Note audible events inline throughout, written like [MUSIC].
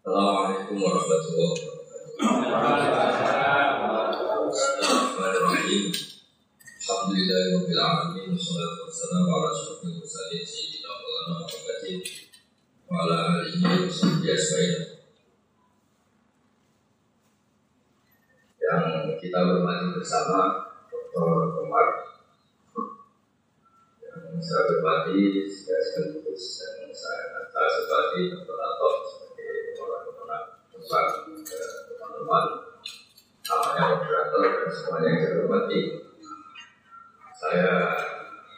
Assalamualaikum warahmatullahi wabarakatuh. Yang kita hormati bersama Dr. Yang saya hormati sekaligus dan saya atas sebagai Dr. Atok pemenang besar teman-teman namanya moderator dan semuanya yang saya hormati. Saya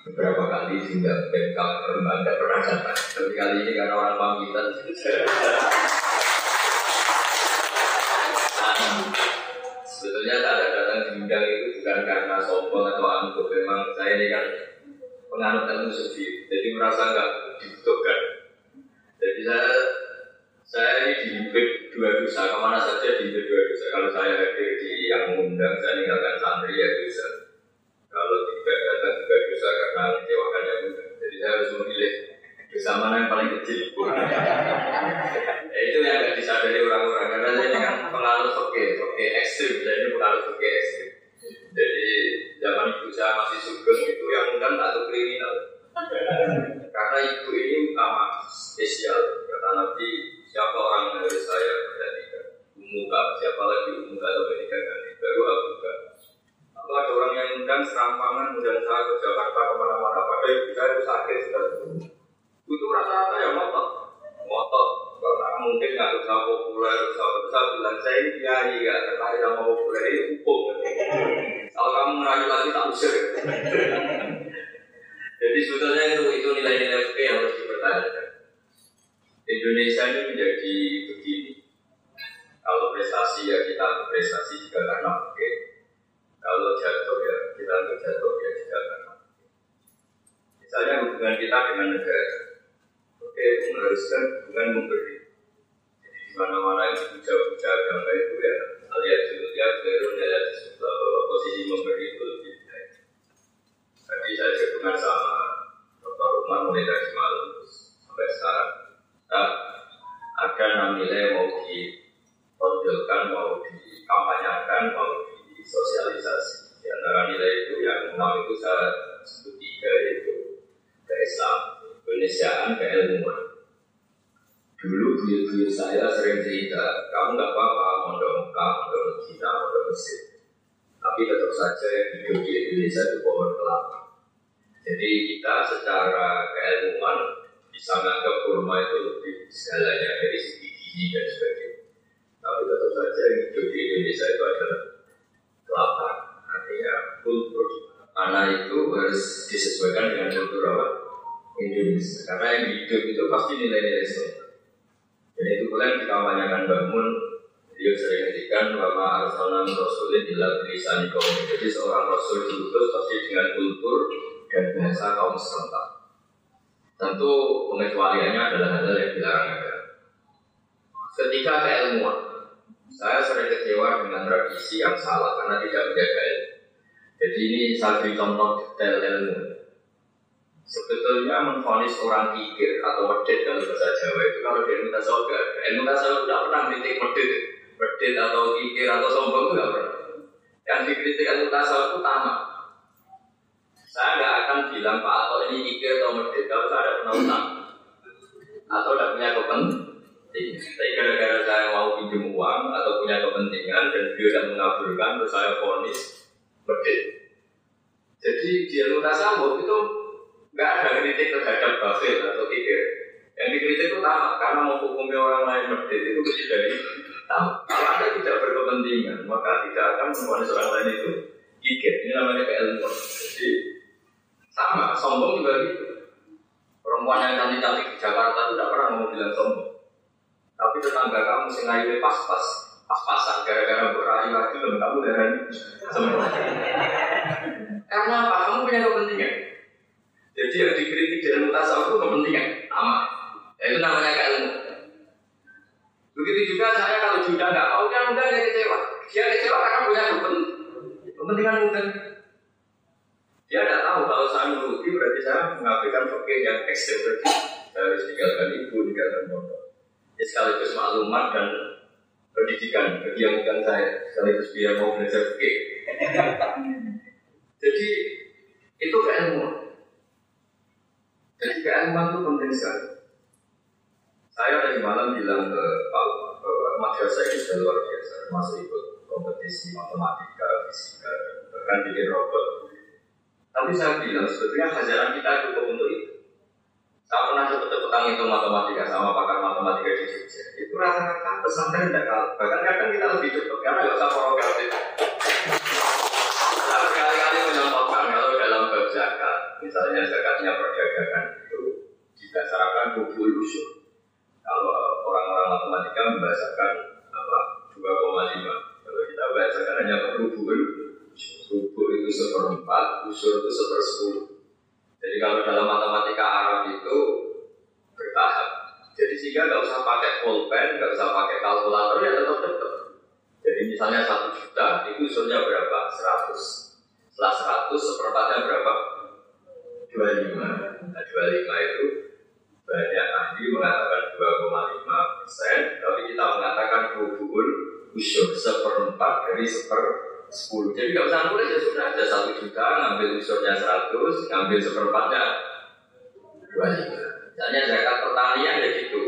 beberapa kali sudah backup rumah tidak pernah datang tapi kali ini karena orang pamitan sebetulnya tak ada datang diundang itu bukan karena sombong atau angkuh. Memang saya ini kan penganut ilmu sufi jadi merasa nggak dibutuhkan. Jadi saya saya ini dihimpit dua dosa ke mana saja dihimpit dua dosa kalau saya hadir di yang mengundang saya meninggalkan santri ya dosa oke mengharuskan hubungan memberi jadi di mana-mana yang puja-puja agama itu ya alias dulu ya baru lihat bahwa posisi memberi itu lebih baik tadi saya hubungan sama Bapak Umar mulai dari malam sampai sekarang nah, ada enam nilai mau ditonjolkan, mau dikampanyakan, mau disosialisasi. Di antara nilai itu yang enam itu saya sebut tiga yaitu keislam, Indonesiaan, keilmuan. Dulu buyut-buyut saya sering cerita, kamu nggak apa-apa, mondok Mekah, mondok Medina, mondok Mesir. Tapi tetap saja yang hidup di Indonesia itu pohon kelapa. Jadi kita secara keilmuan bisa menganggap kurma itu lebih segalanya dari segi gizi dan sebagainya. Tapi tetap saja yang hidup di Indonesia itu adalah kelapa. Artinya kultur mana itu harus disesuaikan dengan kultur apa? Indonesia. Karena yang hidup itu pasti nilai-nilai sosial. Dan itu pula yang dikampanyekan bangun Beliau sering ngertikan bahwa Arsalan Rasulullah bila tulisan kaum Jadi seorang Rasul diutus pasti dengan kultur dan bahasa kaum setempat. Tentu pengecualiannya adalah hal yang dilarang agama. Ketika keilmuan, saya sering kecewa dengan tradisi yang salah karena tidak menjaga ilmu. Jadi ini saya beri contoh detail ilmu. Sebetulnya menfonis orang kikir atau medit dalam bahasa Jawa itu kalau di ilmu tasawuf gak ada. Ilmu tasawuf tidak pernah menitik medit, medit atau kikir atau sombong itu gak pernah. Yang dikritik ilmu tasawuf itu tamak. Saya nggak akan bilang Pak atau ini kikir atau medit kalau saya ada pernah utang atau tidak punya kepentingan. Tapi gara-gara saya mau pinjam uang atau punya kepentingan dan beliau tidak mengabulkan, terus saya ponis medit. Jadi di ilmu tasawuf itu nggak ada kritik terhadap basil atau kikir. Yang dikritik itu tamak karena menghukumi orang lain medit itu kecil dari tamak. Kalau anda tidak berkepentingan, maka tidak akan memfonis orang lain itu kikir. Ini namanya keilmuan. Jadi sama, sombong juga gitu. Perempuan yang cantik-cantik di Jakarta itu tidak pernah mau bilang sombong. Tapi tetangga kamu sengaja pas-pas, pas-pasan gara-gara berayu lagi dan kamu dengan sombong. [LAUGHS] Karena apa? Kamu punya kepentingan. Jadi yang dikritik di ilmu tasawuf itu kepentingan, aman. Ya, itu namanya keilmu. Begitu juga saya kalau sudah nggak mau kan udah dia kecewa. Dia kecewa karena punya kepentingan mungkin. Dia tidak tahu kalau saya menuruti berarti saya mengabaikan fakir yang ekstrim tadi. Saya harus tinggalkan ibu, tinggalkan motor. Ya, sekaligus maklumat dan pendidikan bagi yang bukan saya sekaligus biar mau belajar fikih. Jadi itu keilmuan. Jadi keilmuan itu penting sekali. Saya tadi malam bilang ke Pak bahwa madrasah ini sudah luar biasa, termasuk ikut kompetisi matematika, fisika, bahkan bikin robot. Tapi saya bilang sebetulnya hajaran kita cukup untuk itu. Saya pernah cepet-cepetan itu matematika sama pakar matematika di Jogja. Itu rata-rata pesantren tidak kalah. Bahkan kadang kita lebih cepat karena nggak usah progratif. Misalnya zakatnya perdagangan itu didasarkan bubul usul. Kalau orang-orang matematika membahasakan apa 2,5. Kalau kita bahasakan hanya bubul, bubul itu seperempat, usul itu sepersepuluh. Jadi kalau dalam matematika Arab itu bertahap. Jadi sehingga nggak usah pakai pulpen, nggak usah pakai kalkulator ya tetap tetap. Jadi misalnya satu juta, itu usulnya berapa? Seratus. Setelah seratus, seperempatnya berapa? Dua lima. Nah, dua lima itu banyak ahli mengatakan 2,5 persen, tapi kita mengatakan hubul usul seperempat dari seper 10 Nggak usah nulis ya sudah ada satu juta ngambil usurnya 100 ngambil seperempatnya 25 misalnya zakat pertanian ya gitu.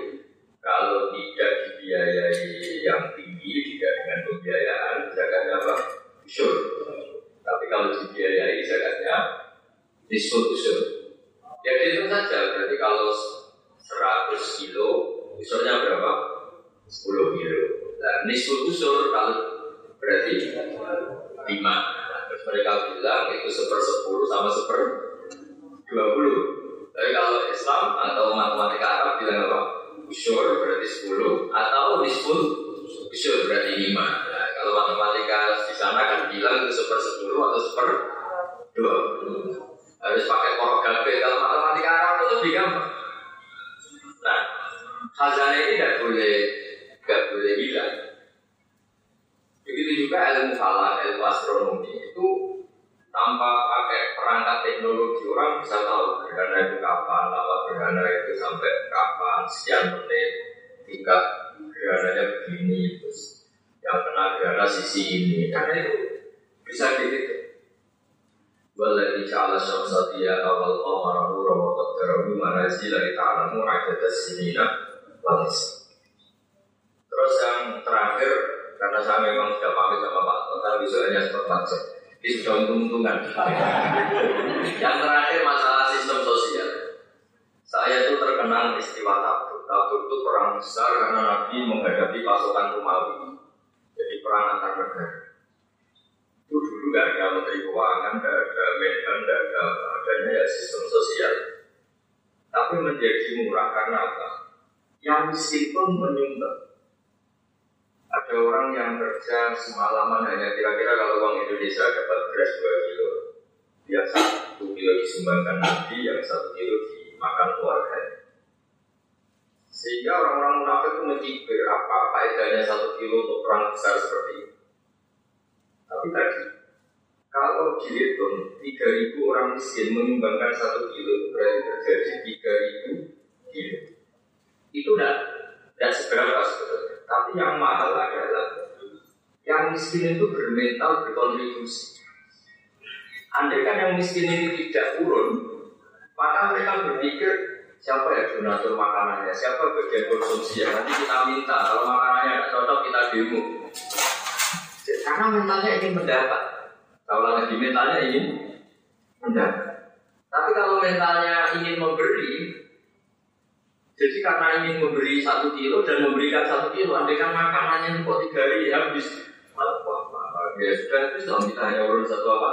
Kalau tidak dibiayai yang tinggi tidak dengan pembiayaan zakatnya apa? Usur tapi kalau dibiayai zakatnya disebut usur ya itu saja. Berarti kalau 100 kilo usurnya berapa? 10 kilo. Nah nisbul usur kalau berarti lima. Terus mereka bilang itu seper sepuluh sama seper dua puluh. Tapi kalau Islam atau matematika Arab bilang apa? Usyur berarti sepuluh atau nisful usyur berarti lima. Nah, kalau matematika di sana kan bilang itu seper sepuluh atau seper dua puluh. Harus pakai gabe. Kalau matematika Arab itu lebih gampang. Nah, khazanah ini tidak boleh nggak boleh hilang. Begitu juga ilmu falak, ilmu astronomi itu tanpa pakai perangkat teknologi orang bisa tahu gerhana itu kapan, lama gerhana itu sampai kapan, sekian menit, tingkat gerhananya begini, terus yang kena gerhana sisi ini, karena itu bisa dihitung. Waladhi ja'ala syamsa diya awal qamara nura wa qaddarahu manazila li ta'lamu adada sinina wa Terus yang terakhir karena saya memang sudah pamit sama Pak Total jam. Ini sudah untung-untungan. Yang terakhir masalah sistem sosial. Saya itu terkenal istiwa tabur. Tabur itu perang besar karena Nabi menghadapi pasukan Romawi. Jadi perang antar negara. Itu dulu gak ada menteri keuangan, gak ada Menhan, gak ada adanya ya sistem sosial. Tapi menjadi murah karena apa? Yang miskin pun menyumbang ada orang yang kerja semalaman hanya kira-kira kalau uang Indonesia dapat beras 2 kilo yang satu kilo disumbangkan nanti yang satu kilo dimakan keluarga. Sehingga orang-orang munafik itu mencibir apa faedahnya satu kilo untuk perang besar seperti ini? Tapi tadi kalau dihitung 3000 orang miskin menyumbangkan satu kilo berarti terjadi 3000 kilo. Itu tidak tidak seberapa sebetulnya tapi yang mahal adalah yang miskin itu bermental berkontribusi. Andai kan yang miskin ini tidak turun, maka mereka berpikir siapa ya donatur makanannya, siapa bagian konsumsi ya nanti kita minta. Kalau makanannya tidak cocok kita demo. Karena mentalnya ingin mendapat. Kalau lagi mentalnya ingin mendapat. Tapi kalau mentalnya ingin memberi, jadi karena ingin memberi satu kilo dan memberikan satu kilo, andai kan makanannya kok tiga hari habis, malah ya sudah dong kita hanya urun satu apa.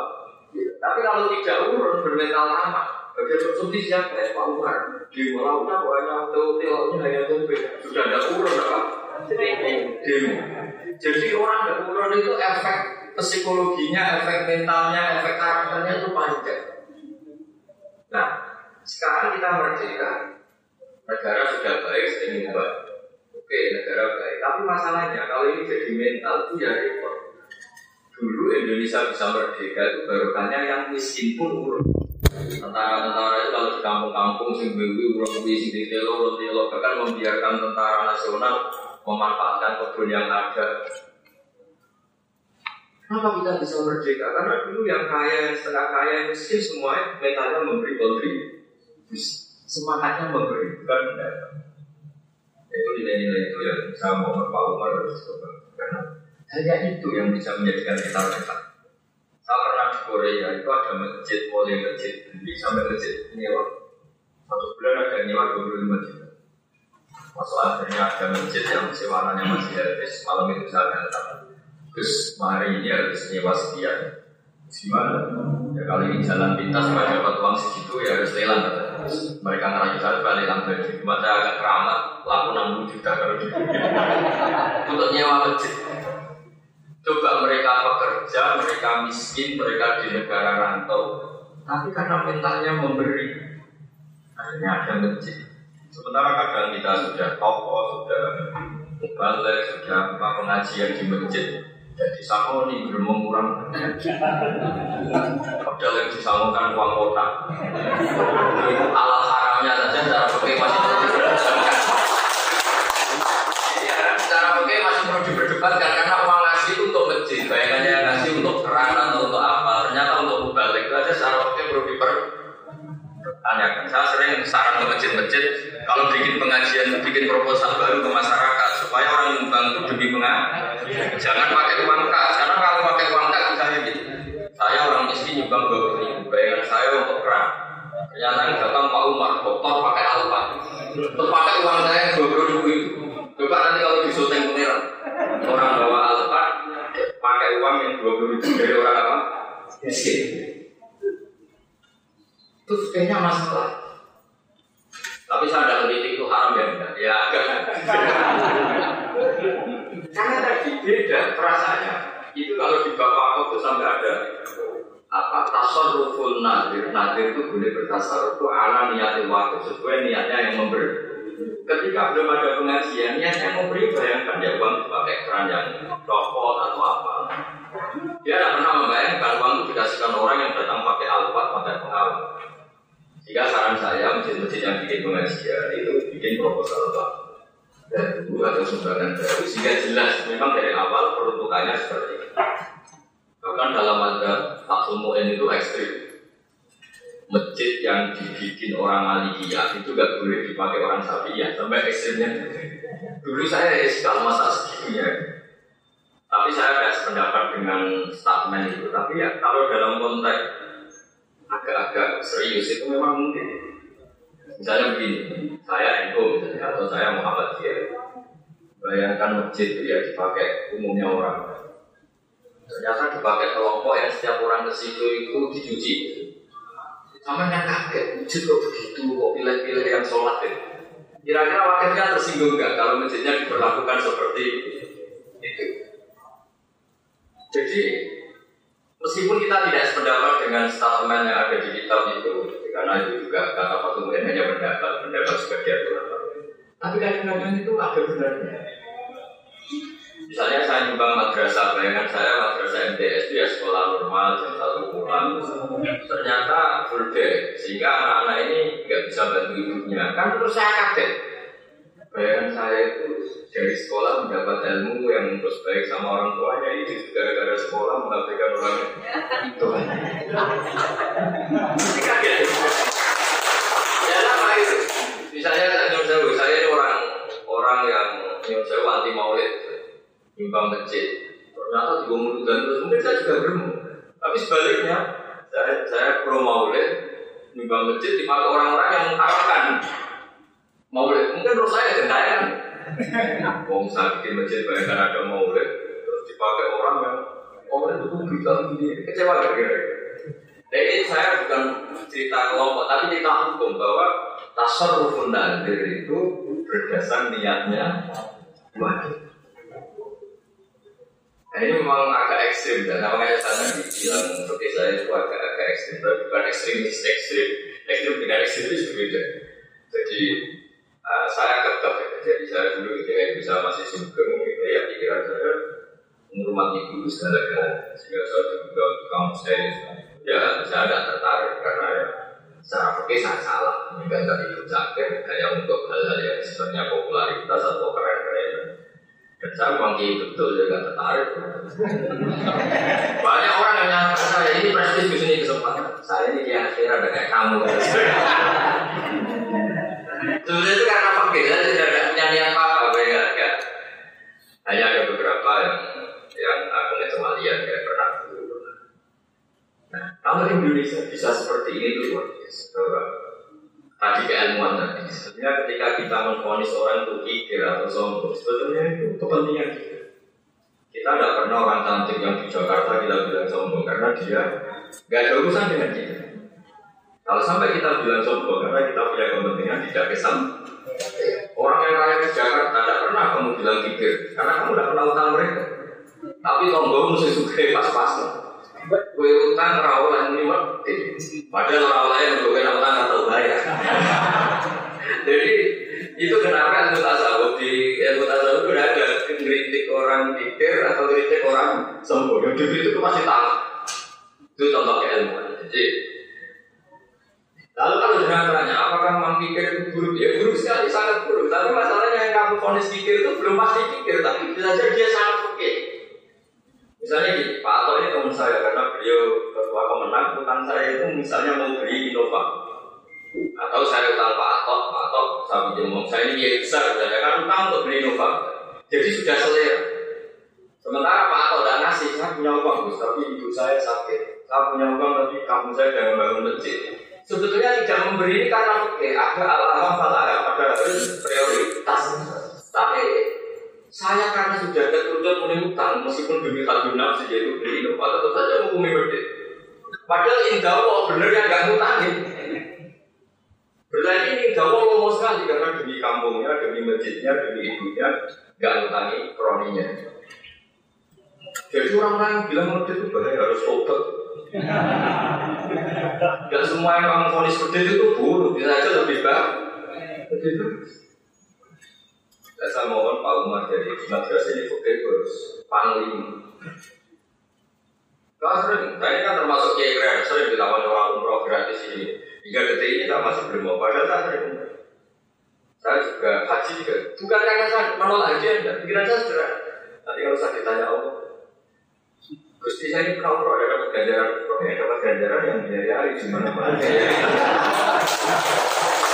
Ya. Tapi kalau tidak urun bermental lama, bagian konsumsi siapa ya Pak Umar? Di malam kan banyak tuh tiloknya hanya tumpah, sudah ada urun apa? Demo. Jadi orang tidak urun itu efek psikologinya, efek mentalnya, efek karakternya itu panjang. Nah, sekarang kita merdeka, negara sudah baik, saya mengubah. Oke, negara baik. Tapi masalahnya kalau ini jadi mental itu ya repot. Dulu Indonesia bisa merdeka itu baru tanya yang miskin pun urut. Tentara-tentara itu kalau di kampung-kampung sing bewi urung kuwi sing ditelo urung telo bahkan membiarkan tentara nasional memanfaatkan kebun yang ada. Kenapa kita bisa merdeka? Karena dulu yang kaya, yang setengah kaya, yang miskin semuanya mentalnya memberi kontribusi. Semangatnya memberi, bukan mendapat. Itu nilai-nilai itu yang saya mau Pak Umar harus. Karena hanya itu yang bisa menjadikan kita merdeka. Saya pernah di Korea itu ada masjid, mulai masjid beli sampai masjid nyewa. Satu bulan ada nyewa 25 juta. Masuk akhirnya ada masjid yang sewananya masih habis malam itu saya datang. Terus hari ini harus nyewa sekian. Gimana? Ya kalau ini jalan pintas supaya dapat uang segitu ya harus lelang. Terus mereka ngerayu saya balik lelang baju. Cuma saya agak keramat, laku 60 juta kalau di Untuk nyewa masjid. Coba mereka pekerja, mereka miskin, mereka di negara rantau. Tapi karena mentalnya memberi, akhirnya ada masjid. Sementara kadang kita sudah tokoh, sudah balik, sudah apa pengajian di masjid. Jadi sakoni belum mengurang. Padahal yang disalurkan uang kota. Itu alat haramnya saja secara pakai masih Iya kan, secara pakai masih perlu diperdebatkan karena uang ngasih itu untuk masjid. Bayangannya ngasih untuk keran atau untuk apa? Ternyata untuk mubalik itu aja secara pakai perlu dipertanyakan. Saya sering saran ke masjid-masjid kalau bikin pengajian, bikin proposal baru ke masyarakat supaya orang nyumbang itu demi pengajian. Jangan pakai uang kas, karena kalau pakai uang kas misalnya gitu. Saya orang miskin nyumbang dua ribu, bayangan saya untuk keran. Ternyata datang Pak Umar, dokter pakai alfa. Terus pakai uang saya dua puluh ribu itu. Coba nanti kalau di syuting pengiran, orang bawa alfa, pakai uang yang dua puluh ribu dari orang apa? Miskin. Itu kayaknya masalah. Tapi saya ada kritik itu haram ya enggak? Ya agak. [LAUGHS] Karena tadi beda perasaannya. Itu kalau di bapak itu sampai ada apa tasarruful nadir nadir itu boleh bertasarruf itu ala niatil waktu sesuai niatnya yang memberi ketika belum ada pengajian niatnya memberi bayangkan ya uang dipakai keran yang copot atau apa dia tidak pernah membayangkan uang itu dikasihkan orang yang datang pakai pakai jika saran saya masjid-masjid yang bikin pengajian itu bikin proposal apa dan dulu atau sumbangan baru sehingga jelas memang dari awal peruntukannya seperti itu Bahkan dalam ada Fatul Mu'in itu ekstrim. Masjid yang dibikin orang Aliyah itu gak boleh dipakai orang Safiyah sampai ekstrimnya. Dulu saya iskal masa segitunya. Tapi saya ada sependapat dengan statement itu. Tapi ya kalau dalam konteks agak-agak serius itu memang mungkin. Misalnya begini, saya NU misalnya atau saya Muhammad Zia. Bayangkan masjid itu ya dipakai umumnya orang. Ternyata dipakai kelompok yang setiap orang ke situ itu dicuci. Sama yang kaget, masjid kok begitu, kok pilih-pilih yang sholat ya. Kira-kira wakilnya tersinggung nggak kalau masjidnya diperlakukan seperti itu? Jadi meskipun kita tidak sependapat dengan statement yang ada di kitab itu, karena itu juga kata Pak Tungguin hanya pendapat, pendapat sebagai aturan. Tapi kadang-kadang itu ada benarnya. Misalnya saya nyumbang madrasah, bayangan saya madrasah MTS itu ya sekolah normal jam satu pulang. Ternyata full day, sehingga anak-anak ini nggak bisa bantu ibunya. Kan terus saya kaget. Bayangan saya itu dari sekolah mendapat ilmu yang terus baik sama orang tuanya itu gara-gara sekolah mengabaikan orang itu. kaget. Ya itu. Misalnya saya saya ini orang orang yang nyuruh saya anti maulid nyumbang masjid. Ternyata mulut dan terus mungkin saya juga bermu. Tapi sebaliknya, saya saya pro maulid nyumbang masjid dipakai orang-orang yang mengharapkan maulid. Mungkin terus saya gentayan. Wong bikin masjid bayangkan ada maulid terus dipakai orang yang maulid itu bisa begini kecewa gak kira Jadi saya bukan cerita kelompok, tapi cerita hukum bahwa tasarrufun nadir itu berdasar niatnya wajib. Nah ini memang agak ekstrim dan namanya saya tadi bilang seperti saya itu agak-agak ekstrim, tapi bukan ekstremis ekstrim, ekstrim dengan ekstremis berbeda. Jadi uh, saya kekeh, jadi saya dulu ketika bisa masih sugeng, gitu ya pikiran saya menghormati guru segala-galanya, sehingga saya juga kamu saya ya saya tidak tertarik karena ya secara fikih sangat salah. Enggak tadi itu cakir hanya untuk hal-hal yang sifatnya popularitas atau keren-keren. Dan saya bangki betul juga tertarik. Banyak orang yang nyangka saya ini prestis di sini kesempatan. Saya ini di akhirat ada kayak kamu. Sebenarnya itu karena saya tidak ada punya niat apa-apa, ya, ya. Hanya ada beberapa yang yang aku nggak cuma lihat kayak pernah dulu. Nah, kalau Indonesia bisa seperti ini itu luar biasa. Bahwa tadi keilmuan tadi, sebenarnya ketika kita menfonis orang itu kikir atau sombong, sebetulnya itu kepentingan kita. Kita tidak pernah orang cantik yang di Jakarta kita bilang sombong karena dia nggak ada urusan dengan kita. Kalau sampai kita bilang sombong karena kita punya kepentingan tidak kesan. Orang yang kaya di Jakarta tidak pernah kamu bilang kikir karena kamu tidak pernah utang mereka. Tapi tonggo mesti suka pas-pas. Kue utang rawol yang ini Padahal rawol yang bukan utang atau bayar. [LAUGHS] Jadi itu kenapa ilmu tasawuf di ilmu tasawuf itu ada kritik orang pikir atau kritik orang sombong. Yang itu pasti tahu. Itu contoh keilmuan. Jadi Lalu kalau jangan tanya, apakah memang pikir itu buruk? Ya buruk sekali, sangat buruk. Tapi masalahnya yang kamu fonis pikir itu belum pasti pikir, tapi bisa saja dia sangat oke. Misalnya gini, Pak Ato ini teman saya karena beliau ketua kemenang, utang saya itu misalnya mau beli Innova. Atau saya utang Pak Ato, Pak Ato saya pinjam saya ini biaya besar, saya kan utang untuk beli Innova. Jadi sudah selera. Sementara Pak Ato tidak ngasih, saya punya uang, tapi ibu saya sakit. Saya punya uang, tapi kamu saya sudah membangun masjid sebetulnya tidak memberi ini karena oke ada alam ada prioritas tapi saya karena sudah kerucut punya utang meskipun demi satu nafsu itu beli inovator tetap saja menghukumi berde padahal indah Allah bener yang gak ngutangin Berarti ini Jawa ngomong sekali karena demi kampungnya, demi masjidnya, demi ibunya, gak ngutangi kroninya. Jadi orang-orang bilang itu bahaya harus tobat. Gak semua yang kamu fonis seperti itu buruk, bisa aja lebih baik. Begitu. Saya mohon Pak Umar jadi madrasah ini fakir harus panglima. Kau sering, saya ini kan termasuk kiai keren, sering dilawan orang umroh gratis ini. Hingga detik ini saya masih belum mau, padahal saya sering. Saya juga haji juga. Bukan karena saya menolak haji, pikiran saya sederhana. Nanti kalau saya ditanya Allah, Gusti saya ini pernah umroh, ada dapat ganjaran ya dapat ganjaran yang biayai di mana mana. [LAUGHS]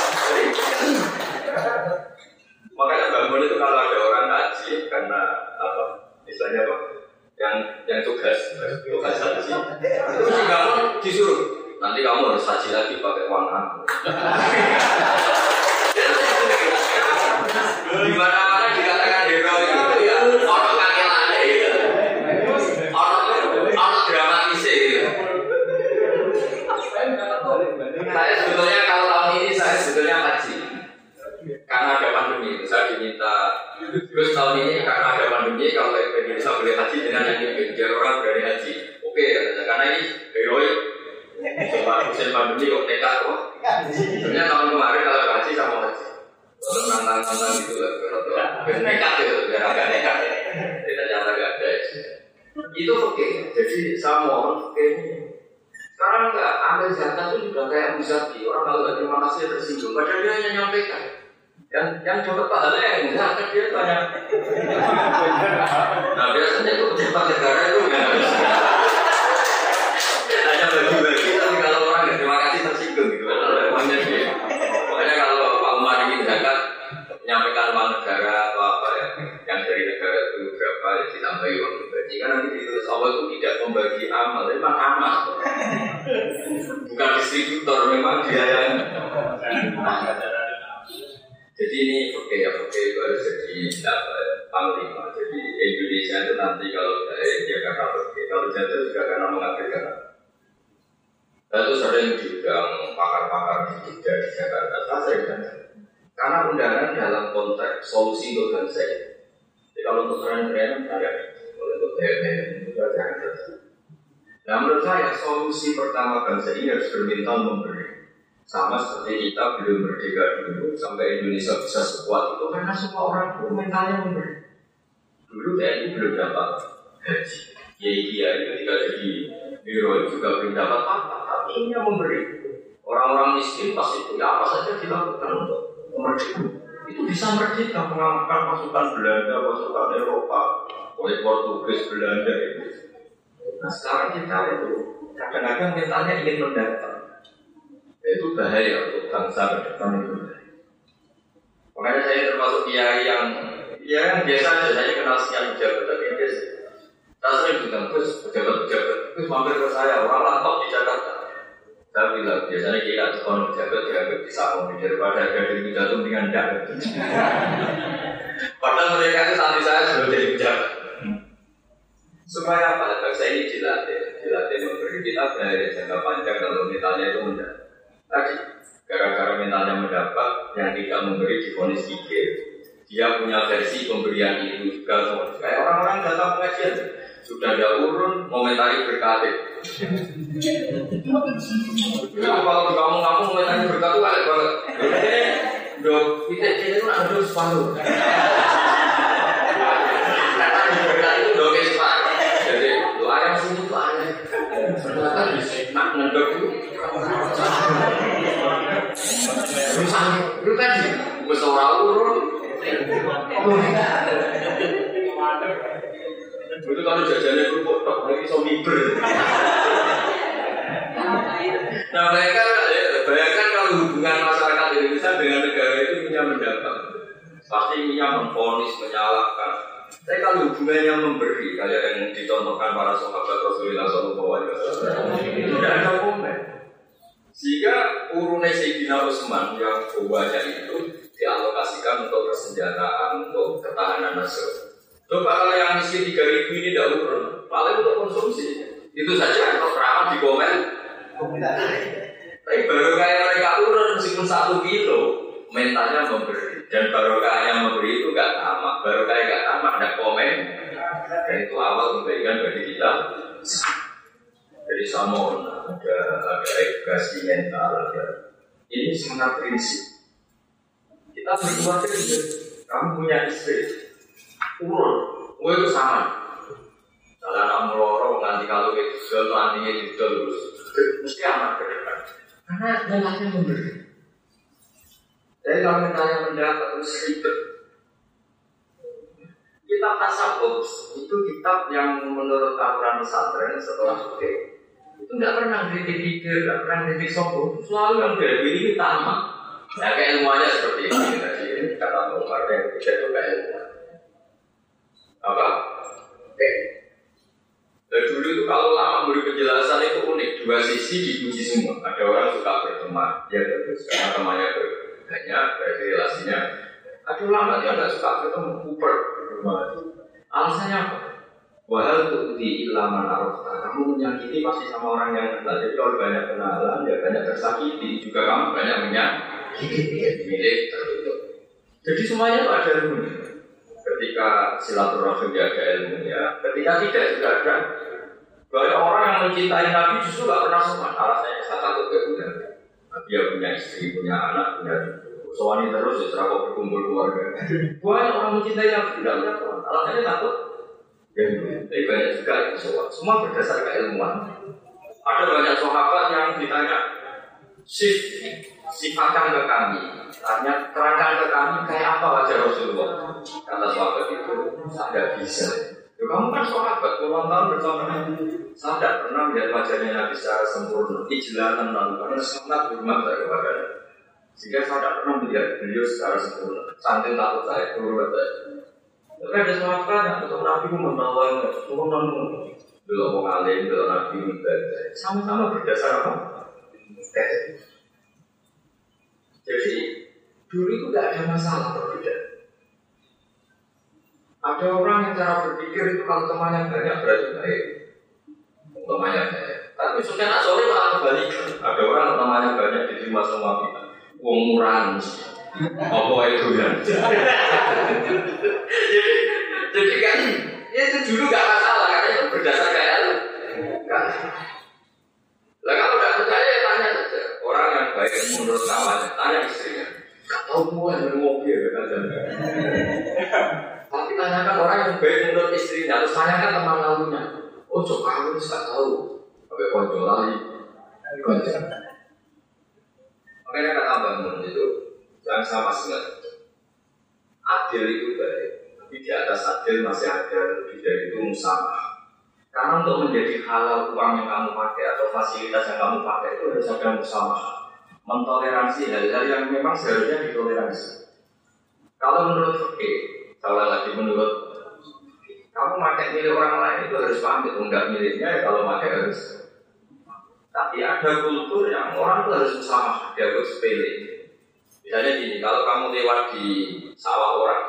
jatuh juga karena mengabaikan dan itu sering diundang pakar-pakar di di Jakarta saya sering datang karena undangan dalam konteks solusi untuk bangsa ini. Jadi kalau untuk keren-keren ada, kalau untuk keren itu jangan Nah menurut saya solusi pertama bangsa ini harus berminta memberi. Sama seperti kita belum merdeka dulu sampai Indonesia bisa sekuat itu karena semua orang itu mentalnya memberi. Dulu TNI belum dapat gaji. Kiai kiai ketika jadi biro juga belum dapat apa, tapi ini yang memberi. Orang-orang miskin pasti punya apa saja dilakukan untuk merdeka. Itu bisa merdeka mengalahkan pasukan Belanda, pasukan Eropa, oleh Portugis, Belanda itu. Nah sekarang kita itu kadang-kadang mentalnya ingin mendatang. Itu bahaya untuk bangsa ke depan itu. Makanya saya termasuk kiai yang ya yang biasa saja saya kenal sekian pejabat tapi biasa. Saya sering bilang, Gus, pejabat-pejabat, Gus mampir ke saya, orang lantau di Jakarta. Saya bilang, biasanya kita kalau pejabat dianggap bisa ngomong daripada ada di pidato dengan tidak. [LAUGHS] Padahal mereka itu nanti saya sudah jadi pejabat. Supaya apa? Bangsa ini dilatih, dilatih memberi kita dari jangka panjang kalau mentalnya itu mudah. Tadi, gara-gara mentalnya mendapat, yang tidak memberi difonis pikir. Dia punya versi pemberian itu juga. Kayak orang-orang datang pengajian, sudah ada urun komentari berkati. Nah, kalau kamu kamu komentari berkat itu ada banget. Dok, kita itu ada separuh. Berkat itu dok separuh. Jadi lu ayam sini tuh aneh. Ternyata nak ngedok itu. Rusak, lu tadi, gue urun. Itu kalau jajannya kerupuk tok, miber. Nah bayangkan, ya, bayangkan kalau hubungan masyarakat Indonesia dengan negara itu punya mendapat, pasti punya memfonis, menyalahkan. Tapi kalau hubungannya memberi, kayak yang dicontohkan para sahabat Rasulullah SAW, tidak ada komen. Sehingga urunnya Sayyidina Utsman yang banyak itu dialokasikan untuk persenjataan, untuk ketahanan nasional. Coba kalau yang tiga ribu ini tidak urun, paling untuk konsumsi. Itu saja kalau perawat di komen. Tapi baru kayak mereka urun meskipun satu kilo, mentalnya memberi. Dan baru yang memberi itu gak tamak. Baru kayak gak tamak ada komen. Dan itu awal kebaikan bagi kita. Jadi sama ada ada edukasi mental ada. Ini sangat prinsip. Kita berkeluarga juga. Kamu punya istri, urun, gue itu sama. Kalau anak melorong nanti kalau itu jual nantinya dijual terus, mesti amat ke depan. Karena mentalnya memberi. Jadi kalau mentalnya mendapat terus ribet. Kitab tasawuf itu kitab yang menurut aturan pesantren setelah suke itu nggak pernah kritik pikir, nggak pernah kritik sopo, selalu yang dari ini tamat. Ya kayak ilmuannya seperti ini tadi kata Umar yang itu kayak ilmuwan apa? Dan dulu itu kalau lama beri penjelasan itu unik, dua sisi dipuji semua. Ada orang suka berteman, ya bagus. Karena temannya banyak, berarti relasinya. Ada ulama yang nggak suka bertemu, kuper Alasannya apa? Wahal tuh di ilaman arafta. Kamu menyakiti pasti sama orang yang kenal Jadi kalau banyak kenalan, ya banyak tersakiti. Juga kamu banyak menyakiti. Jadi semuanya itu ada rumus ketika silaturahim ada ilmunya, ketika tidak juga ada. Banyak orang yang mencintai Nabi justru gak pernah sopan. Alasannya saya takut kemudian. Dia punya istri, punya anak, punya cucu. Soalnya terus ya serah berkumpul keluarga. Banyak orang mencintai Nabi tidak pernah sopan. Alasannya takut. Ya, tapi banyak juga itu sopan. Semua berdasarkan ilmuwan. Ada banyak sahabat yang ditanya, sif sifatkan ke kami. Tanya, terangkan ke kami kayak apa wajah Rasulullah. Kata sahabat itu, saya bisa. Ya, kamu kan sahabat, puluhan tahun bersama Nabi. Saya tidak pernah melihat wajahnya Nabi secara sempurna. Ijlatan lalu, karena sangat hormat saya kepada Sehingga saya tidak pernah melihat beliau secara sempurna. Sampai takut saya, keluar saya. Tapi ada sahabat yang tetap Nabi menawan, turun belum mau alim, belum Nabi, sama-sama berdasar apa? Jadi dulu itu tidak ada masalah perbedaan. Ada orang yang cara berpikir itu kalau temannya banyak berarti baik. Temannya banyak. Tapi sudah nak sore malah kebalik. Ada orang temannya banyak diterima semua kita. Uang murah Apa itu ya? jadi, jadi kan ya itu dulu gak masalah karena itu berdasarkan itu. Lah kalau tidak percaya ya tanya saja. Orang yang baik menurut kawannya, tanya istrinya. Gak tahu semua yang mobil ya kan Tapi tanyakan orang yang baik menurut istrinya, terus tanyakan teman lalunya. Oh, cok kamu gak tahu. Sampai konco lagi. Konco. Makanya kata bangun itu yang sama sekali. Adil itu baik, tapi di atas adil masih ada lebih dari itu musama. Karena untuk menjadi halal uang yang kamu pakai atau fasilitas yang kamu pakai itu harus ada musama. Mentoleransi hal-hal yang memang seharusnya ditoleransi. Kalau menurut fikih, salah lagi menurut kamu pakai milik orang lain itu harus pamit, enggak miliknya ya kalau pakai harus tapi ada kultur yang orang itu harus sama, dianggap sepele. Misalnya gini, kalau kamu lewat di sawah orang,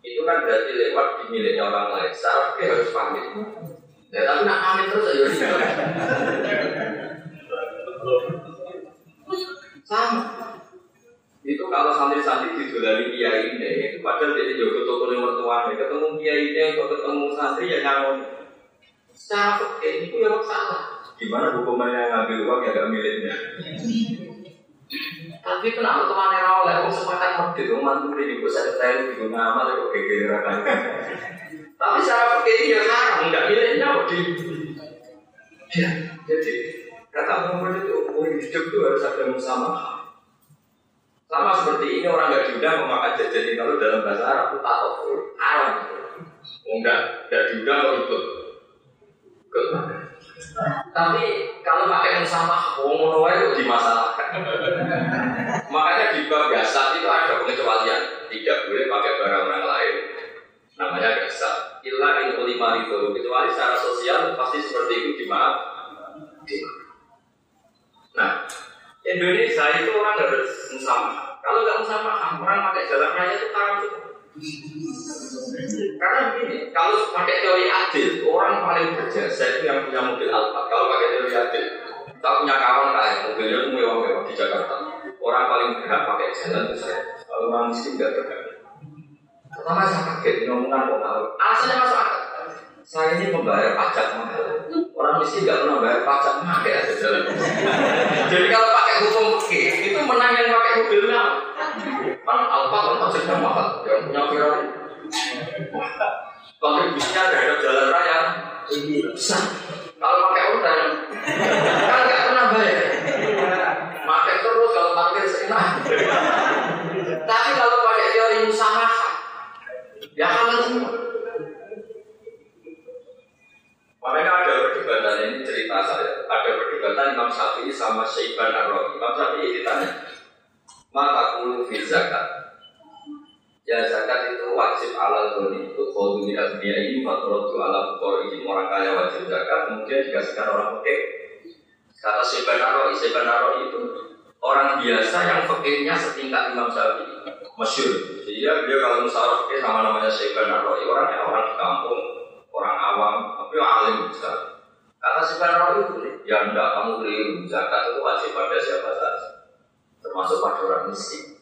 itu kan berarti lewat di miliknya orang lain. Secara harus pamit. Ya tapi nak pamit terus aja. [LAUGHS] Sama. Itu kalau santri-santri didolani kiai ini, itu padahal dia juga toko nomor tua, ketemu kiai ini atau ketemu santri ya nyamun. Secara fakir itu ya salah. Gimana hukumannya ngambil uang yang gak miliknya? Tapi kenapa teman yang awal aku sepakat mati tuh mantu ini gue saya tahu di nama kok geger Tapi secara fakir ya haram nggak miliknya kok di. Ya, jadi kata Muhammad itu oh, hidup itu harus ada musamaha. Sama seperti ini orang nggak diundang memakan jajan kalau dalam bahasa Arab itu tak haram. Enggak, nggak diundang kok ikut. Tapi kalau pakai musamah, wong itu dimasalahkan. Makanya di bab gasat itu ada pengecualian, tidak boleh pakai barang orang lain. Namanya gasat. Ilah in lima itu kecuali secara sosial pasti seperti itu dimaaf. Nah, Indonesia itu orang harus musamah. Kalau nggak musamah, orang pakai jalan raya itu itu karena begini, kalau pakai teori adil, orang paling berjasa itu yang punya mobil Alphard. Kalau pakai teori adil, kita punya kawan kaya, mobilnya itu mewah-mewah di Jakarta. Orang paling berhak pakai jalan itu saya. Kalau orang miskin nggak berhak. Pertama saya kaget, ngomongan kok Alasannya masuk akal. Saya ini membayar pajak mahal. Orang miskin nggak pernah bayar pajak mahal ya jalan. [LAUGHS] Jadi kalau pakai hukum fikih, itu menang yang pakai mobilnya. Kan Alphard kan pajaknya mahal, yang punya Ferrari Kontribusinya terhadap jalan raya besar. Kalau pakai utang, kan nggak pernah bayar. Pakai terus kalau parkir seenak. Tapi kalau pakai teori usaha, ya halal semua. Makanya ada perdebatan ini cerita saya. Ada perdebatan Imam Syafi'i sama Syaiban Ar-Rawi. Imam Syafi'i ditanya, maka kulu fil zakat. Ya zakat itu wajib ala dhoni khudu min dunia ini Faturatu ala ini Orang kaya wajib zakat Kemudian dikasihkan orang fakir Kata Naro, Syekh Naro itu Orang biasa yang fakirnya setingkat Imam Syafi'i Masyur Dia dia kalau fakir sama namanya Syekh Naro Orangnya orang di kampung Orang awam Tapi alim besar Kata Syekh Naro itu Ya enggak, kamu keliru Zakat itu wajib pada siapa saja Termasuk pada orang miskin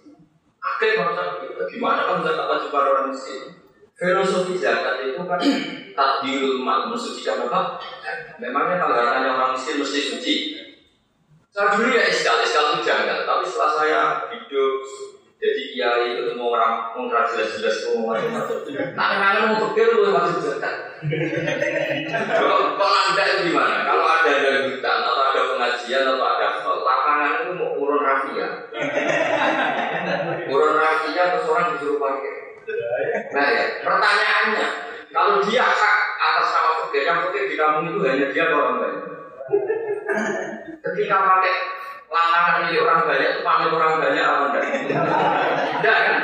Akhirnya bangsa kita, gimana kalau zakat wajib pada orang miskin? Filosofi zakat itu kan takdirul mak mensucikan apa? Memangnya kalau hartanya orang miskin mesti suci? Saya dulu ya iskal, iskal itu janggal. Tapi setelah saya hidup jadi kiai itu semua orang mau jelas-jelas semua macam-macam. Nah, karena mau pikir lu wajib zakat. Kalau anda itu gimana? Kalau ada ada hutan atau ada pengajian atau ada lapangan itu mau urun rafia. Urun rafia terus orang disuruh pakai. Nah ya, pertanyaannya, kalau dia hak atas nama yang fakir di kampung itu hanya dia orang lain? Ketika pakai lapangan milik orang banyak itu pamit orang banyak apa enggak? Tidak kan?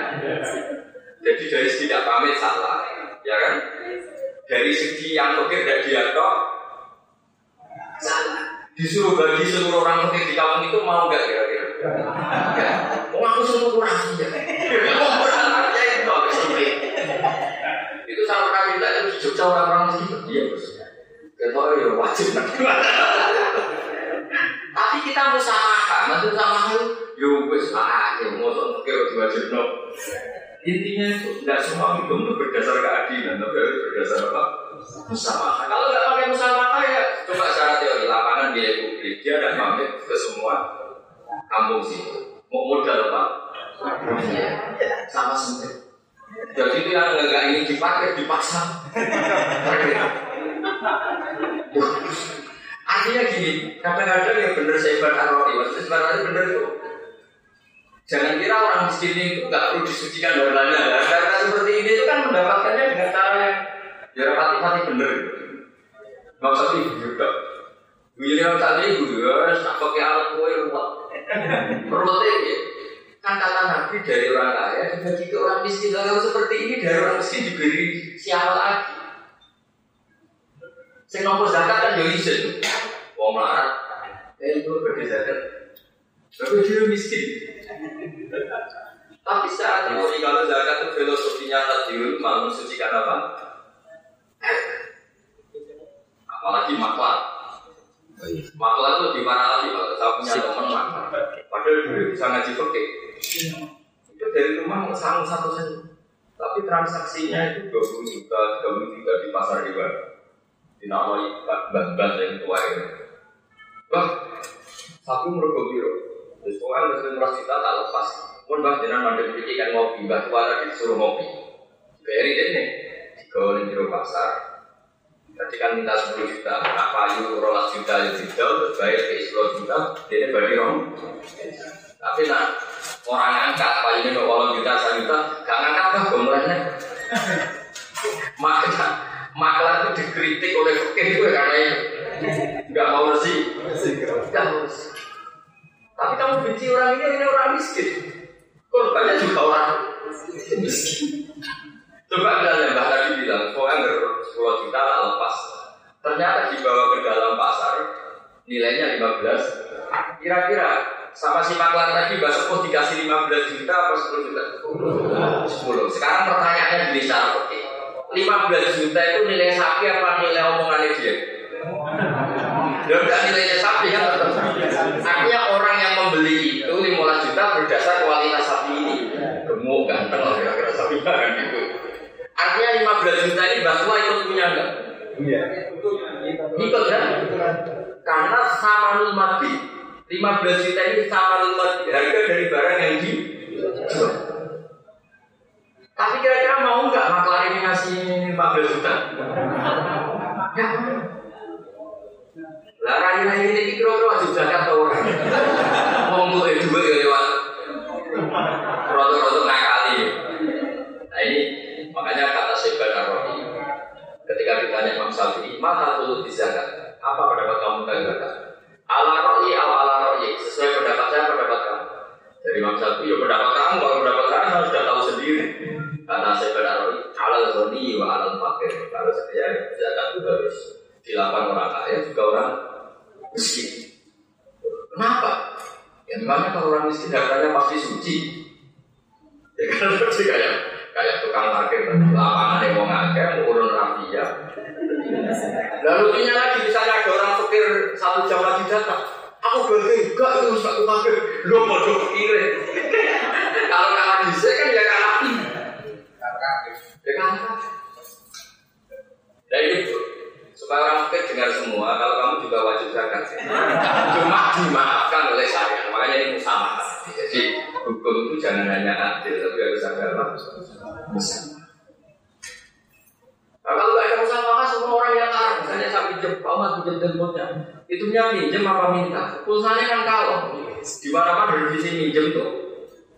Jadi dari segi tidak pamit salah, ya kan? Dari segi yang fakir dan dia kok salah. Disuruh bagi seluruh orang fakir di kampung itu mau enggak kira-kira? Enggak. Mau aku suruh kurang aja. Mau kurang aja itu Itu sama itu di Jogja orang-orang miskin dia bos. Kita ya wajib. Tapi kita musamaha, maksud sama itu, yo ah, yo mau pikir wajib no. Intinya itu tidak semua hidup itu berdasar keadilan, tapi harus berdasar apa? Musamaha. Kalau nggak pakai musamaha ya coba secara teori lapangan biaya publik dia ada pamit ke semua kampung situ. Mau modal apa? Sama sendiri. Jadi itu yang nggak ingin dipakai dipaksa. [LAUGHS] Artinya gini, kadang-kadang benar saya baca roti, maksudnya sebenarnya benar itu Jangan kira orang miskin itu nggak perlu disucikan hartanya. Karena seperti ini itu kan mendapatkannya dengan cara yang ya rapati-pati bener. Nggak usah sih juga. Begini yang tadi ibu ya, tak pakai alat kue ruwet. Ruwetnya ya. Kan kata Nabi dari orang kaya dibagi ke orang miskin. Kalau seperti ini dari orang miskin diberi siapa lagi? Saya nomor zakat kan jadi izin. Wong melarat. Eh itu zakat. Tapi dia miskin. Tapi secara teori kalau zakat itu filosofinya tadi mau mensucikan apa? Apalagi maklar. Maklar itu di mana lagi kalau saya punya teman maklar. Padahal dulu bisa ngaji pakai. Itu dari rumah sanggup satu saja. Tapi transaksinya itu 20 juta, 30 juta di pasar di mana? Dinamai ban-ban yang tua ini. Wah, satu mergo biro. Terus pokoknya murah juta tak lepas. Pun bang jenang mandek pikir kan ngopi, tua lagi disuruh ngopi. Beri ini, digawe di pasar. Tadi kan minta 10 juta, nak payu rolas juta ya terus bayar ke 10 juta, dia bagi rom. Tapi nak orang angkat payunya ke 8 juta, 1 juta, gak ngangkat kan gombalnya. [LAUGHS] Maka maklar itu dikritik oleh fakir itu karena itu nggak mau bersih, nggak mau bersih. Tapi kamu benci orang ini, ini orang miskin. Korbannya juga orang miskin. Coba misalnya Mbak tadi bilang, pokoknya 10 juta tak lepas. Ternyata dibawa ke dalam pasar, nilainya 15. Kira-kira sama si maklar tadi Mbak Sepuh dikasih 15 juta apa 10 juta? 10. Sekarang pertanyaannya jadi penting. 15 juta itu nilai sapi apa nilai omongannya dia? Ya enggak nilainya sapi kan tetap. Artinya orang yang membeli itu 15 juta berdasar kualitas sapi ini. Gemuk, ganteng lah kira-kira sapi kan gitu. Artinya 15 juta ini Mbak ikut punya enggak? Iya. Ikut kan? Karena sama mati. 15 juta ini sama mati. Harga dari barang yang dijual. Tapi kira-kira mau nggak maklar ini ngasih 15 juta? Ya. Lah rai ini kira-kira wajib zakat atau orang? Mau untuk dua ya lewat rotok-rotok ngakali. Nah ini makanya kata Syekh Ar-Rafi ketika ditanya Imam Syafi'i, maka tulut di zakat? Apa pendapat kamu tentang zakat? Ala ro'i ala ala ro'i sesuai pendapat saya pendapat kamu. Dari Imam Syafi'i, ya pendapat kamu, kalau pendapat saya saya sudah tahu sendiri. Karena saya berarti alal ghani wa alal fakir. Kalau saya zakat itu harus dilakukan orang kaya juga orang miskin. Kenapa? Ya memangnya kalau orang miskin hartanya pasti suci. Ya [LAUGHS] kan seperti kayak kayak tukang parkir lapangan yang mau ngakeh, urun rafia. Lalu lucunya lagi misalnya ada orang fakir satu jam lagi datang, aku bagi enggak itu satu parkir, lu mau fakir. [LAUGHS] Kalau kalah bisa kan ya kalah Ya kan? Nah itu supaya orang mungkin dengar semua, kalau kamu juga wajib zakat. Cuma dimaafkan oleh saya, makanya ini musamaha. Jadi hukum itu jangan hanya adil, tapi harus ada apa? Musamaha. Nah, kalau nggak ada musamaha, semua orang yang arah, misalnya saya pinjam, Mas pinjam teleponnya, itu punya pinjam apa minta? Pulsanya kan kalau di mana-mana dari sini minjem tuh,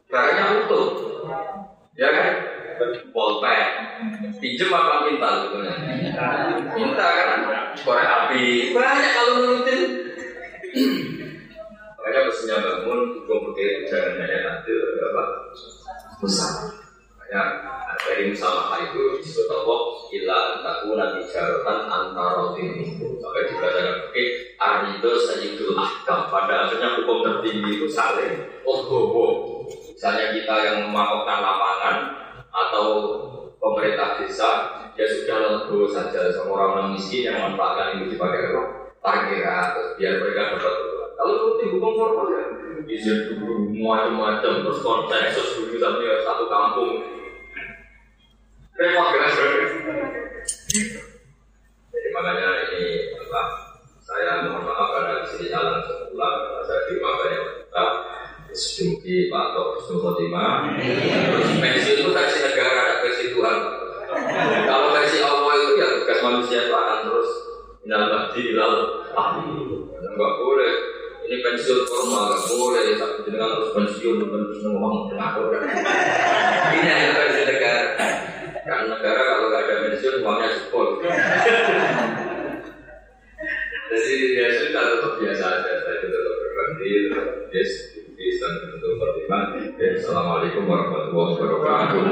barangnya utuh, ya kan? Polpek, pinjem apa minta sebetulnya? Minta kan? Korek api, banyak kalau nurutin. Makanya pesannya bangun, hukum fikih jangan hanya adil, apa? Musam. Makanya dari musamah itu disebut? Ila taku nanti jarotan antara ini. Sampai dibacakan fikih Arido Sayyidul Ahkam. Pada akhirnya hukum tertinggi itu saling. Oh, oh, oh. Misalnya kita yang memakamkan lapangan, atau pemerintah desa ya sudah legowo saja. Sama orang-orang miskin yang memanfaatkan itu dipakai apa parkiran terus biar mereka dapat kalau seperti hukum formal ya? Izin dulu macam-macam terus konsensus dulu satu satu kampung. Repot kan jadi makanya ini apa saya mohon maaf karena di sini jalan sebulan saya terima banyak Seduki Pak Tok Husnul Khotimah Terus versi itu versi negara, ada versi Tuhan Kalau versi Allah itu ya tugas manusia itu akan terus Minal Mahdi Ahli Enggak boleh Ini pensiun formal, nggak boleh. Tapi jenengan harus pensiun, pensiun ngomong ngakor. Ini yang pensiun negara. Kan negara kalau nggak ada pensiun, uangnya support. Jadi biasa kita tetap biasa aja, saya tetap berbakti, tetap yes, bisa untuk pertimbangan. Assalamualaikum warahmatullahi wabarakatuh.